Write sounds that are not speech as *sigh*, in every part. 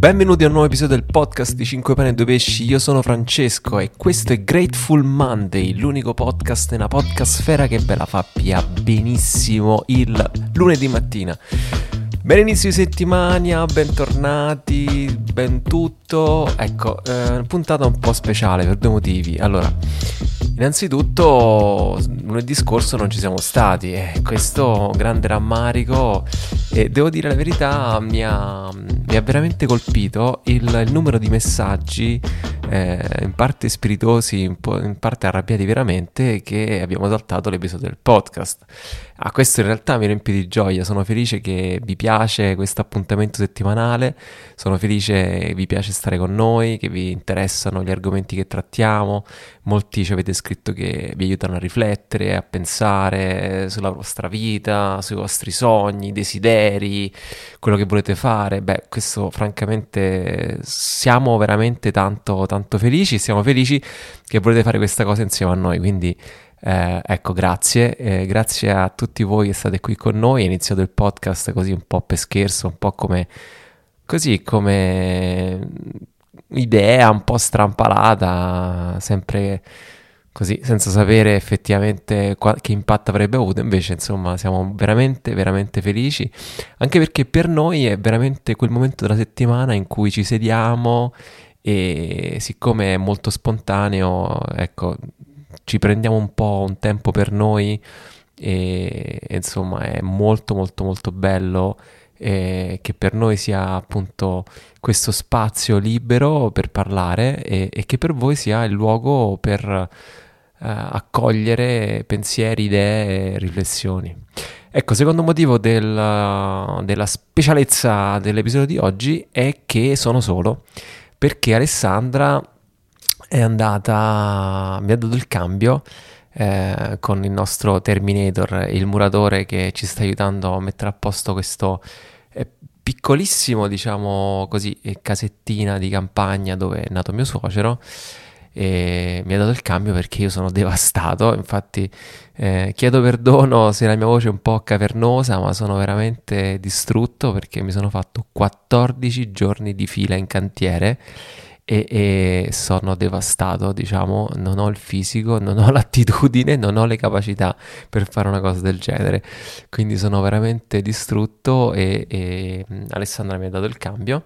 Benvenuti a un nuovo episodio del podcast di 5 pane e 2 pesci. Io sono Francesco e questo è Grateful Monday, l'unico podcast nella podcastfera che ve la fa pia benissimo il lunedì mattina. Ben inizio di settimana, bentornati, ben tutto. Ecco, eh, puntata un po' speciale per due motivi. Allora, innanzitutto lunedì scorso non ci siamo stati e questo grande rammarico e devo dire la verità mi ha, mi ha veramente colpito il, il numero di messaggi eh, in parte spiritosi, in, in, parte arrabbiati veramente, che abbiamo saltato l'episodio del podcast. A ah, questo in realtà mi riempie di gioia, sono felice che vi piace questo appuntamento settimanale, sono felice che vi piace stare con noi, che vi interessano gli argomenti che trattiamo, molti ci avete scritto che vi aiutano a riflettere, a pensare sulla vostra vita, sui vostri sogni, desideri, quello che volete fare. Beh, questo francamente siamo veramente tanto, tanto felici, siamo felici che volete fare questa cosa insieme a noi, quindi eh, ecco, grazie, eh, grazie a tutti voi che state qui con noi. È iniziato il podcast così un po' per scherzo, un po' come così come idea un po' strampalata, sempre così, senza sapere effettivamente qua- che impatto avrebbe avuto. Invece, insomma, siamo veramente, veramente felici, anche perché per noi è veramente quel momento della settimana in cui ci sediamo e siccome è molto spontaneo, ecco, ci prendiamo un po' un tempo per noi e, insomma è molto molto molto bello eh, che per noi sia appunto questo spazio libero per parlare e, e che per voi sia il luogo per eh, accogliere pensieri, idee, riflessioni. Ecco, secondo motivo del, della specialezza dell'episodio di oggi è che sono solo, perché Alessandra è andata, mi ha dato il cambio eh, con il nostro Terminator, il muratore che ci sta aiutando a mettere a posto questo eh, piccolissimo, diciamo così, eh, casettina di campagna dove è nato mio suocero e mi ha dato il cambio perché io sono *laughs* devastato. Infatti, eh, chiedo perdono se la mia voce è un po' cavernosa, ma sono veramente distrutto perché mi sono fatto 14 giorni di fila in cantiere e, e, sono devastato, diciamo, non ho il fisico, non ho *laughs* l'attitudine, non ho le capacità per fare una cosa del genere. Quindi sono veramente distrutto e, e Alessandra mi ha dato il cambio.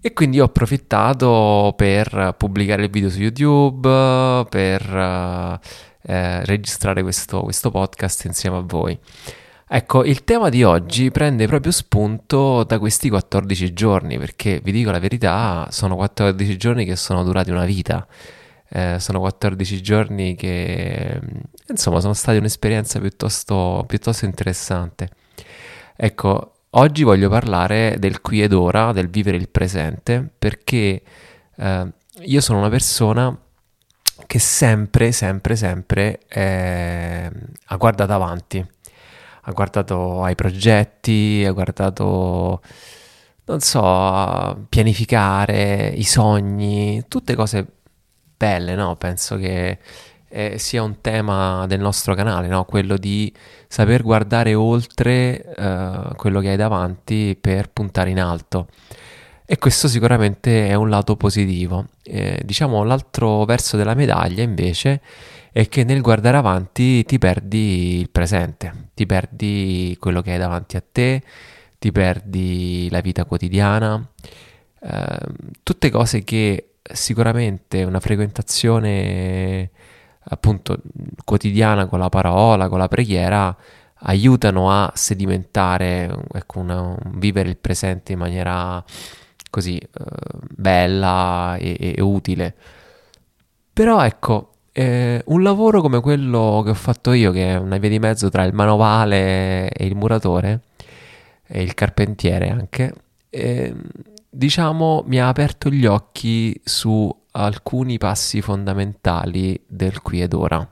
E quindi ho approfittato per pubblicare il video su YouTube, per eh, registrare questo, questo podcast insieme a voi. Ecco, il tema di oggi prende proprio spunto da questi 14 giorni, perché vi dico la verità, sono 14 giorni che sono durati una vita. Eh, sono 14 giorni che, insomma, sono stati un'esperienza piuttosto, piuttosto interessante. Ecco, oggi voglio parlare del qui ed ora, del vivere il presente, perché eh, io sono una persona che sempre, sempre, sempre eh, ha guardato avanti ha guardato ai progetti, ha guardato, non so, pianificare i sogni, tutte cose belle, no? Penso che eh, sia un tema del nostro canale, no? Quello di saper guardare oltre eh, quello che hai davanti per puntare in alto. E questo sicuramente è un lato positivo. Eh, diciamo l'altro verso della medaglia invece è che nel guardare avanti ti perdi il presente, ti perdi quello che hai davanti a te, ti perdi la vita quotidiana, eh, tutte cose che sicuramente una frequentazione appunto quotidiana con la parola, con la preghiera aiutano a sedimentare, ecco, una, vivere il presente in maniera così eh, bella e, e utile. Però ecco, eh, un lavoro come quello che ho fatto io, che è una via di mezzo tra il manovale e il muratore, e il carpentiere anche, eh, diciamo mi ha aperto gli occhi su alcuni passi fondamentali del qui ed ora.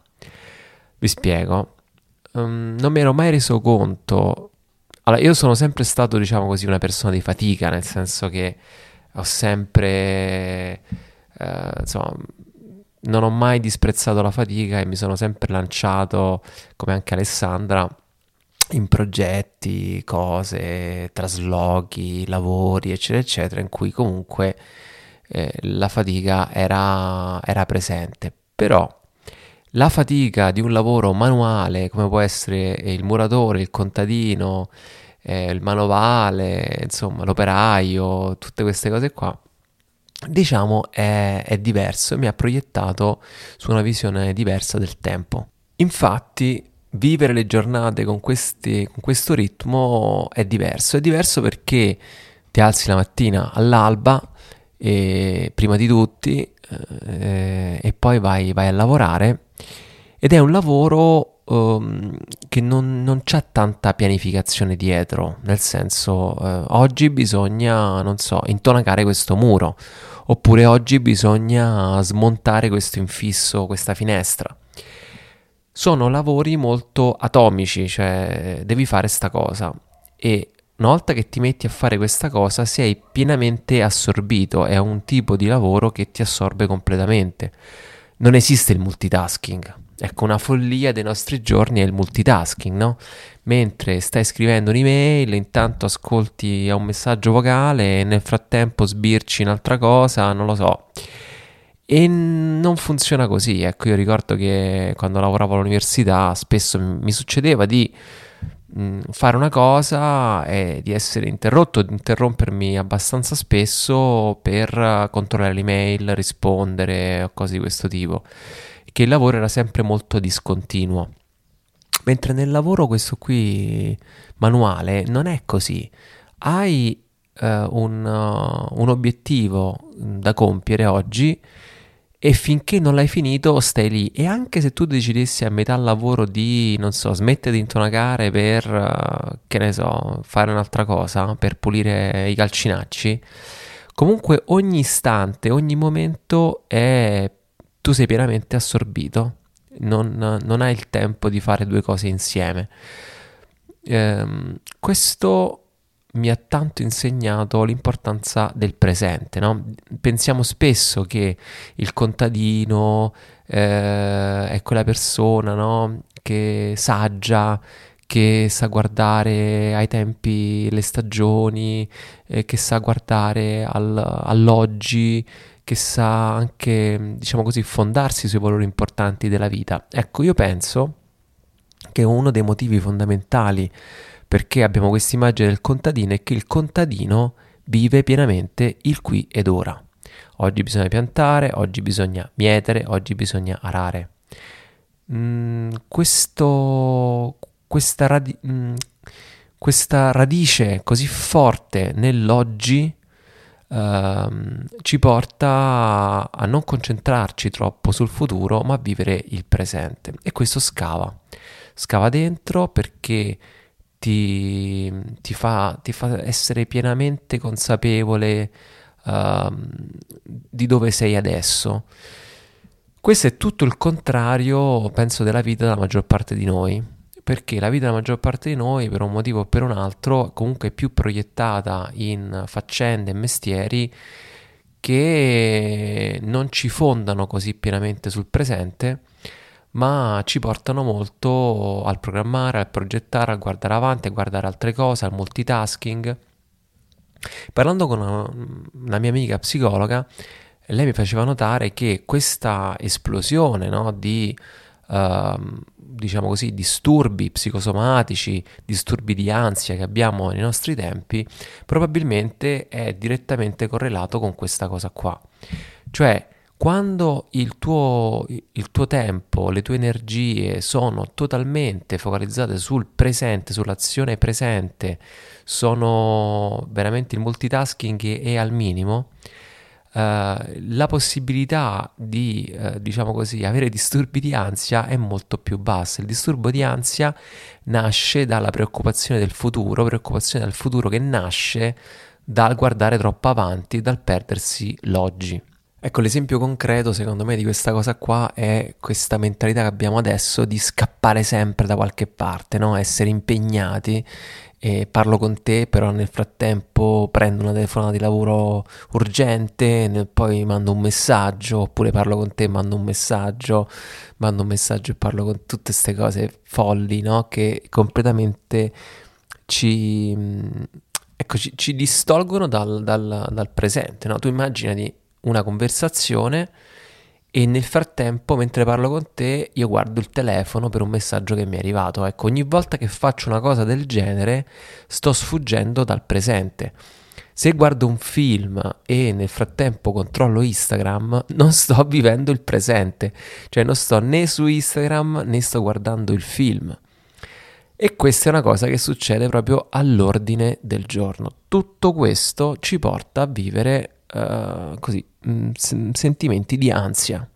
Vi spiego. Um, non mi ero mai reso conto. Allora, io sono sempre stato, diciamo così, una persona di fatica, nel senso che ho sempre, eh, insomma, non ho mai disprezzato la fatica e mi sono sempre lanciato, come anche Alessandra, in progetti, cose, traslochi, lavori, eccetera, eccetera, in cui comunque eh, la fatica era, era presente. Però la fatica di un lavoro manuale, come può essere il muratore, il contadino, eh, il manovale, insomma, l'operaio, tutte queste cose qua, diciamo è, è diverso e mi ha proiettato su una visione diversa del tempo. Infatti, vivere le giornate con, questi, con questo ritmo è diverso. È diverso perché ti alzi la mattina all'alba, e, prima di tutti, eh, e poi vai, vai, a lavorare. Ed è un lavoro um, che non, non c'ha tanta pianificazione dietro, nel senso, eh, oggi bisogna, non so, intonacare questo muro, oppure oggi bisogna smontare questo infisso, questa finestra sono lavori molto atomici, cioè devi fare sta cosa e una volta che ti metti a fare questa cosa sei pienamente assorbito, è un tipo di lavoro che ti assorbe completamente. Non esiste il multitasking. Ecco, una follia dei nostri giorni è il multitasking, no? Mentre stai scrivendo un'email, intanto ascolti un messaggio vocale e nel frattempo sbirci un'altra cosa, non lo so. E non funziona così, ecco, io ricordo che quando lavoravo all'università spesso mi succedeva di mh, fare una cosa e di essere interrotto, di interrompermi abbastanza spesso per controllare l'email, rispondere o cose di questo tipo, che il lavoro era sempre molto discontinuo. Mentre nel lavoro questo qui manuale non è così. Hai uh, un, uh, un obiettivo da compiere oggi e finché non l'hai finito stai lì e anche se tu decidessi a metà lavoro di, non so, smettere di intonacare per, uh, che ne so, fare un'altra cosa, per pulire i calcinacci, comunque ogni istante, ogni momento è... tu sei pienamente assorbito, non, non hai il tempo di fare due cose insieme. Ehm, questo mi ha tanto insegnato l'importanza del presente. No? Pensiamo spesso che il contadino eh, è quella persona no? che saggia, che sa guardare ai tempi le stagioni, eh, che sa guardare al, all'oggi, che sa anche, diciamo così, fondarsi sui valori importanti della vita. Ecco, io penso che uno dei motivi fondamentali perché abbiamo questa immagine del contadino e che il contadino vive pienamente il qui ed ora. Oggi bisogna piantare, oggi bisogna mietere, oggi bisogna arare. Mm, questo, questa, radi- mm, questa, radice così forte nell'oggi ehm, ci porta a non concentrarci troppo sul futuro, ma a vivere il presente. E questo scava. Scava dentro perché ti, ti, fa, ti fa, essere pienamente consapevole uh, di dove sei adesso. Questo è tutto il contrario, penso, della vita della maggior parte di noi, perché la vita della maggior parte di noi, per un motivo o per un altro, comunque è più proiettata in faccende e mestieri che non ci fondano così pienamente sul presente ma ci portano molto al programmare, al progettare, a guardare avanti, a guardare altre cose, al multitasking. Parlando con una, una mia amica psicologa, lei mi faceva notare che questa esplosione no, di, uh, diciamo così, disturbi psicosomatici, disturbi di ansia che abbiamo nei nostri tempi, probabilmente è direttamente correlato con questa cosa qua. Cioè, quando il tuo, il tuo, tempo, le tue energie sono totalmente focalizzate sul presente, sull'azione presente, sono veramente il multitasking è al minimo, la possibilità di, uh, diciamo così, avere disturbi di ansia è molto più bassa. Il disturbo di ansia nasce dalla preoccupazione del futuro, preoccupazione del futuro che nasce dal guardare troppo avanti, dal perdersi l'oggi. Ecco, l'esempio concreto secondo me di questa cosa qua è questa mentalità che abbiamo adesso di scappare sempre da qualche parte, no? Essere impegnati e parlo con te, però nel frattempo prendo una telefonata di lavoro urgente, poi mando un messaggio, oppure parlo con te, mando un messaggio, mando un messaggio e parlo con tutte queste cose folli, no? Che completamente ci, ecco, ci, ci distolgono dal, dal, dal presente, no? Tu immaginati una conversazione e nel frattempo, mentre parlo con te, io guardo il telefono per un messaggio che mi è arrivato. Ecco, ogni volta che faccio una cosa del genere, sto sfuggendo dal presente. Se guardo un film e nel frattempo controllo Instagram, non sto *laughs* vivendo il presente, cioè non sto né su Instagram né sto guardando il film. E questa è una cosa che succede proprio all'ordine del giorno. Tutto questo ci porta a vivere uh, così, mh, mm, sentimenti di ansia.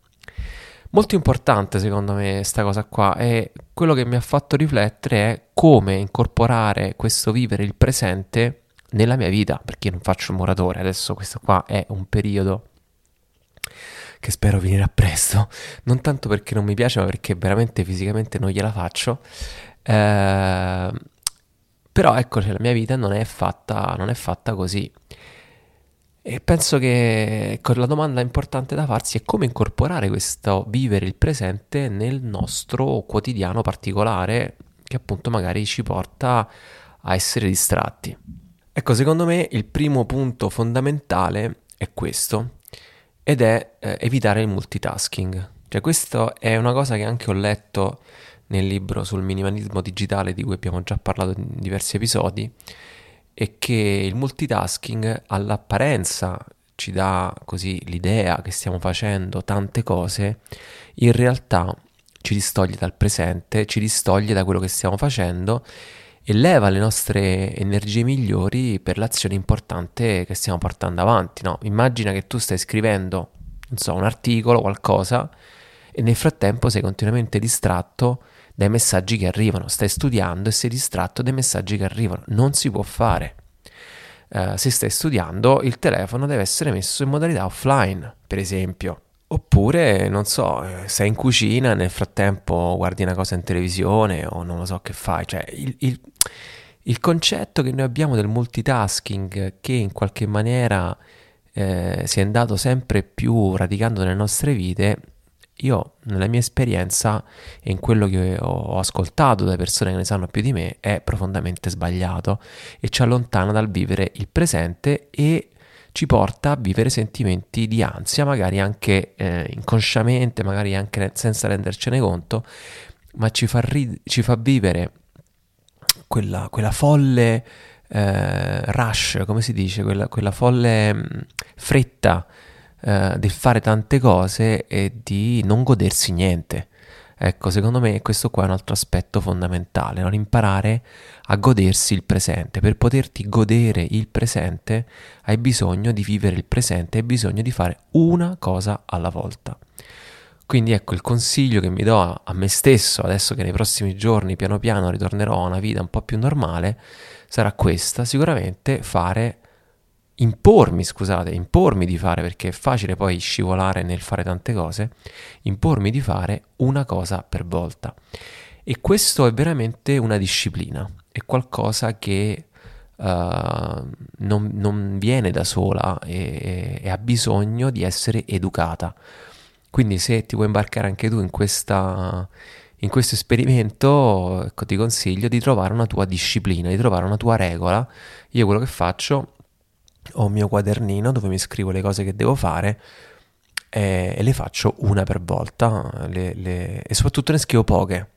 Molto importante secondo me questa cosa qua e quello che mi ha fatto riflettere è come incorporare questo vivere il presente nella mia vita, perché io non faccio un moratore, adesso questo qua è un periodo che spero finirà presto, non tanto perché non mi piace, ma perché veramente fisicamente non gliela faccio. Eh, però ecco, cioè, la mia vita non è fatta, non è fatta così. E penso che ecco, la domanda importante da farsi è come incorporare questo vivere il presente nel nostro quotidiano particolare che appunto magari ci porta a essere distratti. Ecco, secondo me il primo punto fondamentale è questo ed è eh, evitare il multitasking. Cioè, questa è una cosa che anche ho letto nel libro sul minimalismo digitale di cui abbiamo già parlato in diversi episodi e che il multitasking all'apparenza ci dà così l'idea che stiamo facendo tante cose, in realtà ci distoglie dal presente, ci distoglie da quello che stiamo facendo e leva le nostre energie migliori per l'azione importante che stiamo portando avanti. No? Immagina che tu stai scrivendo, so, un articolo, qualcosa, e nel frattempo sei continuamente distratto dai messaggi che arrivano, stai studiando e sei distratto dai messaggi che arrivano, non si può fare. Uh, se stai studiando, il telefono deve essere messo in modalità offline, per esempio. Oppure, non so, eh, sei in cucina e nel frattempo guardi una cosa in televisione o non lo so che fai. Cioè, il, il, il concetto che noi abbiamo del multitasking che in qualche maniera eh, si è andato sempre più radicando nelle nostre vite io nella mia esperienza e in quello che ho ascoltato da persone che ne sanno più di me è profondamente sbagliato e ci allontana dal vivere il presente e ci porta a vivere sentimenti di ansia, magari anche eh, inconsciamente, magari anche senza rendercene conto, ma ci fa, rid- ci fa vivere quella, quella folle eh, rush, come si dice, quella, quella folle mh, mm, fretta eh, del fare tante cose e di non godersi niente. Ecco, secondo me questo qua è un altro aspetto fondamentale, non imparare a godersi il presente. Per poterti godere il presente hai bisogno di vivere il presente, hai bisogno di fare una cosa alla volta. Quindi ecco il consiglio che mi do a, a me stesso, adesso che nei prossimi giorni piano piano ritornerò a una vita un po' più normale, sarà questa, sicuramente fare impormi, scusate, impormi di fare, perché è facile poi scivolare nel fare tante cose, impormi di fare una cosa per volta. E questo è veramente una disciplina, è qualcosa che uh, non, non, viene da sola e, e, ha bisogno di essere educata. Quindi se ti vuoi imbarcare anche tu in, questa, in questo esperimento, ecco, ti consiglio di trovare una tua disciplina, di trovare una tua regola. Io quello che faccio ho un mio quadernino dove mi scrivo le cose che devo fare e, e le faccio una per volta le, le, e soprattutto ne scrivo poche.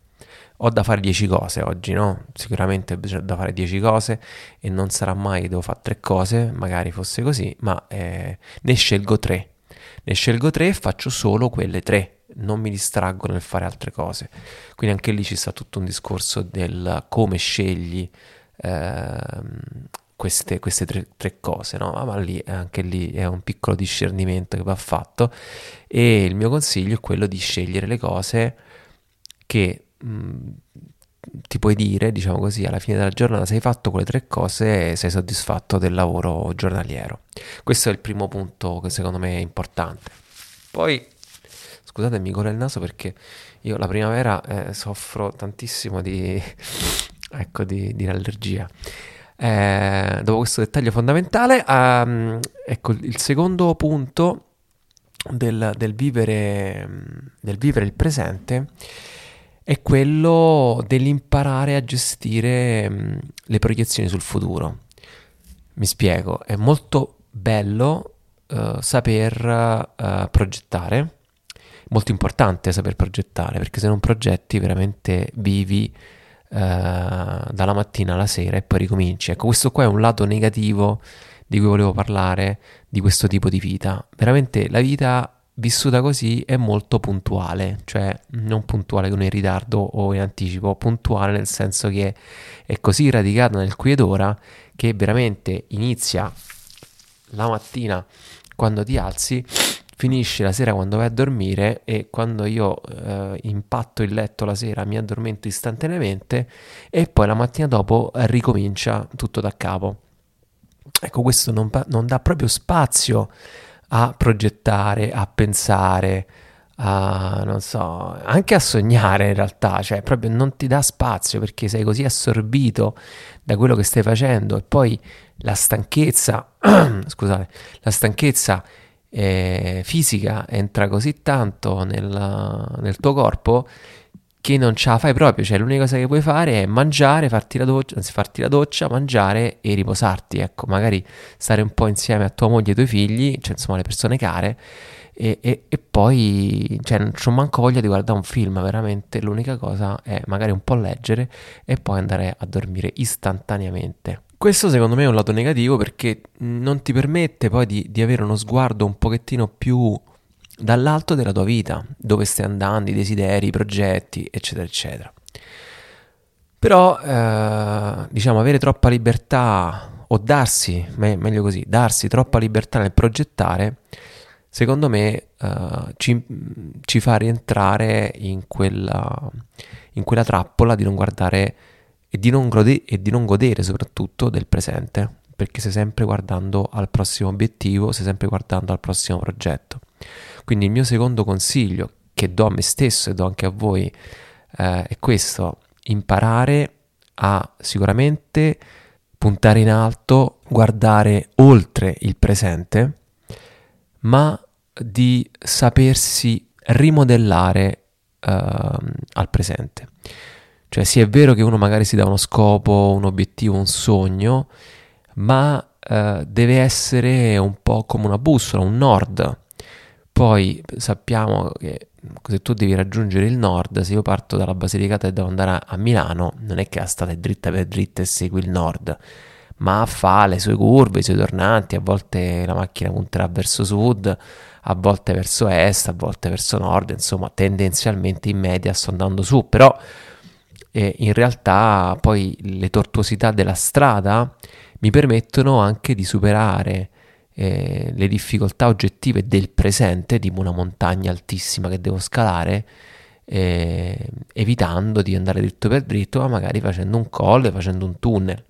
Ho da fare 10 cose oggi, no? Sicuramente ho da fare 10 cose e non sarà mai devo fare tre cose, magari fosse così, ma eh, ne scelgo tre. Ne scelgo tre e faccio solo quelle tre non mi distraggo nel fare altre cose. Quindi anche lì ci sta tutto un discorso del come scegli eh, queste, queste tre, tre, cose, no? Ma lì, anche lì è un piccolo discernimento che va fatto e il mio consiglio è quello di scegliere le cose che mh, ti puoi dire, diciamo così, alla fine della giornata se hai fatto quelle tre cose e sei soddisfatto del lavoro giornaliero. Questo è il primo punto che secondo me è importante. Poi, scusate, mi corre il naso perché io la primavera eh, soffro tantissimo di, *laughs* ecco, di, di allergia. Eh, dopo questo dettaglio fondamentale, um, ecco il secondo punto del, del, vivere, del vivere il presente è quello dell'imparare a gestire um, le proiezioni sul futuro. Mi spiego, è molto bello uh, saper uh, progettare, molto importante saper progettare, perché se non progetti veramente vivi uh, dalla mattina alla sera e poi ricominci. Ecco, questo qua è un lato negativo di cui volevo parlare di questo tipo di vita. Veramente la vita vissuta così è molto puntuale, cioè non puntuale con in ritardo o in anticipo, puntuale nel senso che è così radicata nel qui ed ora che veramente inizia la mattina quando ti alzi, finisce la sera quando vai a dormire e quando io eh, impatto il letto la sera mi addormento istantaneamente e poi la mattina dopo ricomincia tutto da capo. Ecco, questo non, non dà proprio spazio a progettare, a pensare, a, non so, anche a sognare in realtà, cioè proprio non ti dà spazio perché sei così assorbito da quello che stai facendo e poi la stanchezza, *clears throat* scusate, la stanchezza eh, fisica entra così tanto nel, nel tuo corpo che non ce la fai proprio, cioè l'unica cosa che puoi fare è mangiare, farti la doccia, anzi farti la doccia, mangiare e riposarti, ecco, magari stare un po' insieme a tua moglie e ai tuoi figli, cioè insomma le persone care, e, e, e poi, cioè non ho manco voglia di guardare un film, veramente. L'unica cosa è magari un po' leggere e poi andare a dormire istantaneamente. Questo secondo me è un lato negativo perché non ti permette poi di, di avere uno sguardo un pochettino più dall'alto della tua vita, dove stai andando, i desideri, i progetti, eccetera, eccetera. Però, eh, diciamo, avere troppa libertà o darsi, me- meglio così, darsi troppa libertà nel progettare, secondo me eh, ci, ci, fa rientrare in quella, in quella, trappola di non guardare e di non, gode- e di non godere soprattutto del presente, perché sei sempre guardando al prossimo obiettivo, sei sempre guardando al prossimo progetto. Quindi il mio secondo consiglio che do a me stesso e do anche a voi eh, è questo, imparare a sicuramente puntare in alto, guardare oltre il presente, ma di sapersi rimodellare uh, al presente. Cioè sì è vero che uno magari si dà uno scopo, un obiettivo, un sogno, ma uh, deve essere un po' come una bussola, un nord. Poi sappiamo che se tu devi raggiungere il nord, se io parto dalla Basilicata e devo andare a Milano, non è che la strada è dritta per dritta e segui il nord, ma fa le sue curve, i suoi tornanti, a volte la macchina punterà verso sud, a volte verso est, a volte verso nord, insomma tendenzialmente in media sto andando su, però eh, in realtà poi le tortuosità della strada mi permettono anche di superare eh, le difficoltà oggettive del presente, tipo una montagna altissima che devo scalare, eh, evitando di andare dritto per dritto, ma magari facendo un colle, facendo un tunnel.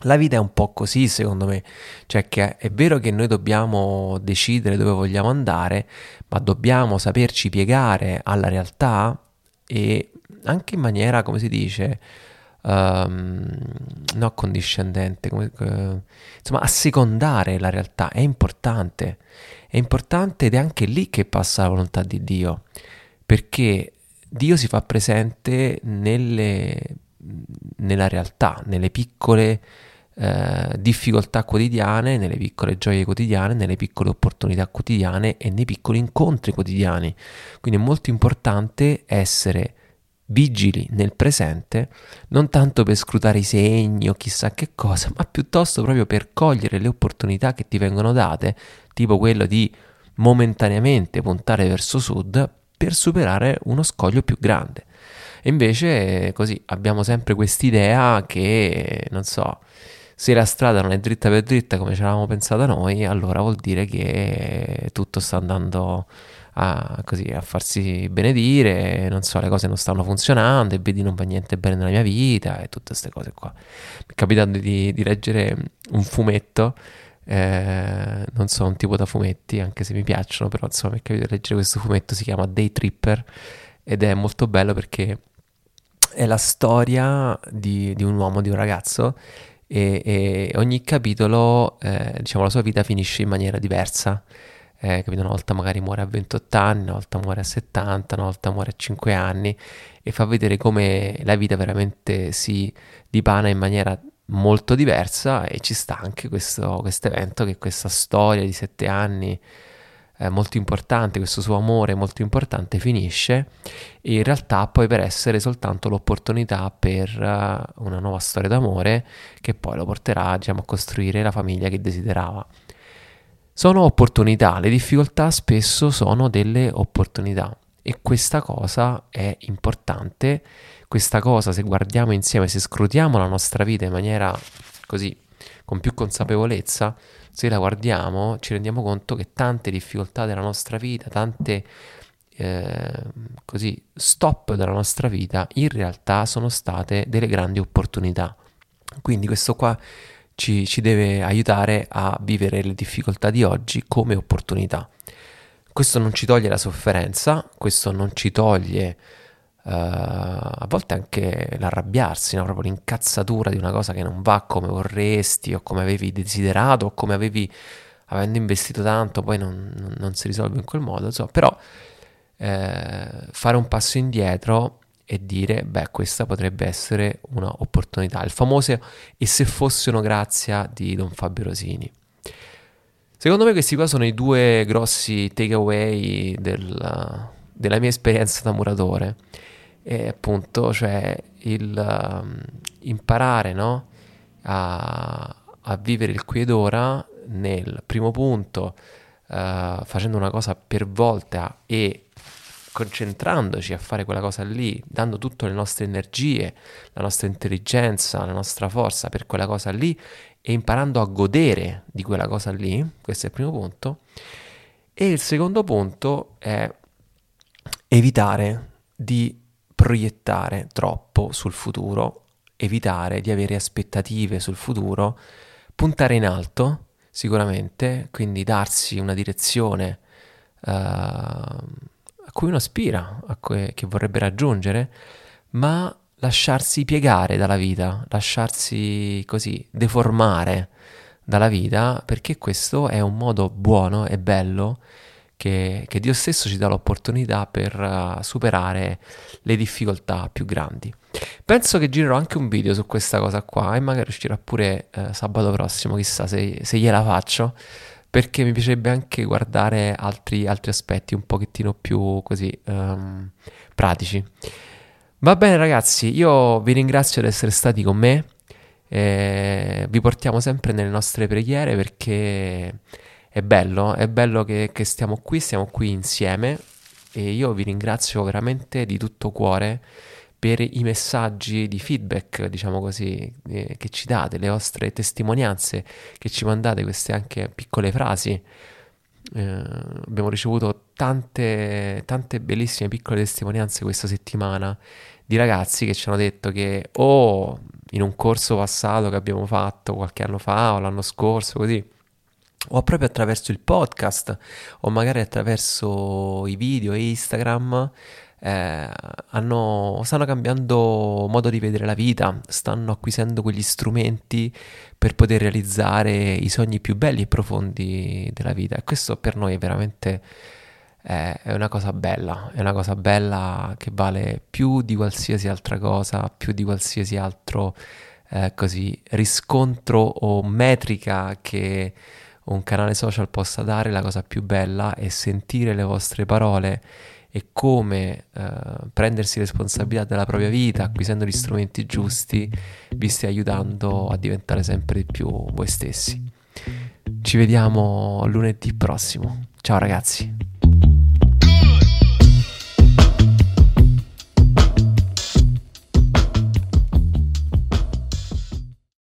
La vita è un po' così, secondo me, cioè che è vero che noi dobbiamo decidere dove vogliamo andare, ma dobbiamo saperci piegare alla realtà e anche in maniera, come si dice, um, no condiscendente, come, uh, insomma assecondare la realtà è importante, è importante ed è anche lì che passa la volontà di Dio, perché Dio si fa presente nelle, nella realtà, nelle piccole eh, difficoltà quotidiane, nelle piccole gioie quotidiane, nelle piccole opportunità quotidiane e nei piccoli incontri quotidiani. Quindi è molto importante essere vigili nel presente, non tanto per scrutare i segni o chissà che cosa, ma piuttosto proprio per cogliere le opportunità che ti vengono date, tipo quello di momentaneamente puntare verso sud per superare uno scoglio più grande. E invece così abbiamo sempre quest'idea che, non so, se la strada non è dritta per dritta come ci avevamo pensato noi, allora vuol dire che tutto sta andando a, così, a farsi benedire, non so, le cose non stanno funzionando e vedi non va niente bene nella mia vita e tutte queste cose qua. Mi è capitato di, di leggere un fumetto eh, non sono un tipo da fumetti, anche se mi piacciono, però insomma mi è capitato di leggere questo fumetto, si chiama Day Tripper ed è molto bello perché è la storia di, di un uomo, di un ragazzo e, e ogni capitolo, eh, diciamo, la sua vita finisce in maniera diversa. Eh, capito? Una volta magari muore a 28 anni, una volta muore a 70, una volta muore a 5 anni e fa vedere come la vita veramente si dipana in maniera molto diversa e ci sta anche questo evento che questa storia di 7 anni eh, molto importante, questo suo amore molto importante finisce e in realtà poi per essere soltanto l'opportunità per uh, una nuova storia d'amore che poi lo porterà diciamo, a costruire la famiglia che desiderava. Sono opportunità, le difficoltà spesso sono delle opportunità e questa cosa è importante, questa cosa se guardiamo insieme, se scrutiamo la nostra vita in maniera così con più consapevolezza, se la guardiamo ci rendiamo conto che tante difficoltà della nostra vita, tante eh, così stop della nostra vita in realtà sono state delle grandi opportunità. Quindi questo qua ci, ci deve aiutare a vivere le difficoltà di oggi come opportunità. Questo non ci toglie la sofferenza, questo non ci toglie Uh, a volte anche l'arrabbiarsi, no? proprio l'incazzatura di una cosa che non va come vorresti o come avevi desiderato o come avevi, avendo investito tanto, poi non, non, si risolve in quel modo. So. Però eh, fare un passo indietro e dire, beh, questa potrebbe essere un'opportunità. Il famoso e se fosse una grazia di Don Fabio Rosini. Secondo me questi qua sono i due grossi takeaway del, della mia esperienza da muratore e appunto cioè il um, imparare no? a, a, vivere il qui ed ora nel primo punto uh, facendo una cosa per volta e concentrandoci a fare quella cosa lì, dando tutte le nostre energie, la nostra intelligenza, la nostra forza per quella cosa lì e imparando a godere di quella cosa lì, questo è il primo punto. E il secondo punto è evitare di proiettare troppo sul futuro, evitare di avere aspettative sul futuro, puntare in alto sicuramente, quindi darsi una direzione uh, cui uno aspira, a cui, che vorrebbe raggiungere, ma lasciarsi piegare dalla vita, lasciarsi così deformare dalla vita, perché questo è un modo buono e bello che, che Dio stesso ci dà l'opportunità per uh, superare le difficoltà più grandi. Penso che girerò anche un video su questa cosa qua e magari uscirà pure uh, sabato prossimo, chissà se, se, gliela faccio, perché mi piacerebbe anche guardare altri, altri aspetti un pochettino più così um, pratici. Va bene ragazzi, io vi ringrazio di essere stati con me, eh, vi portiamo sempre nelle nostre preghiere perché è bello, è bello che, che stiamo qui, stiamo qui insieme e io vi ringrazio veramente di tutto cuore per i messaggi di feedback, diciamo così, eh, che ci date, le vostre testimonianze, che ci mandate queste anche piccole frasi. Eh, abbiamo ricevuto tante, tante bellissime piccole testimonianze questa settimana di ragazzi che ci hanno detto che o oh, in un corso passato che abbiamo fatto qualche anno fa o l'anno scorso, così, o proprio attraverso il podcast o magari attraverso i video e Instagram eh, hanno, stanno cambiando modo di vedere la vita, stanno acquisendo quegli strumenti per poter realizzare i sogni più belli e profondi della vita. E questo per noi è veramente eh, è una cosa bella, è una cosa bella che vale più di qualsiasi altra cosa, più di qualsiasi altro eh, così riscontro o metrica che un canale social possa dare, la cosa più bella è sentire le vostre parole e come eh, prendersi responsabilità della propria vita, acquisendo gli strumenti giusti, vi stia aiutando a diventare sempre di più voi stessi. Ci vediamo lunedì prossimo. Ciao ragazzi.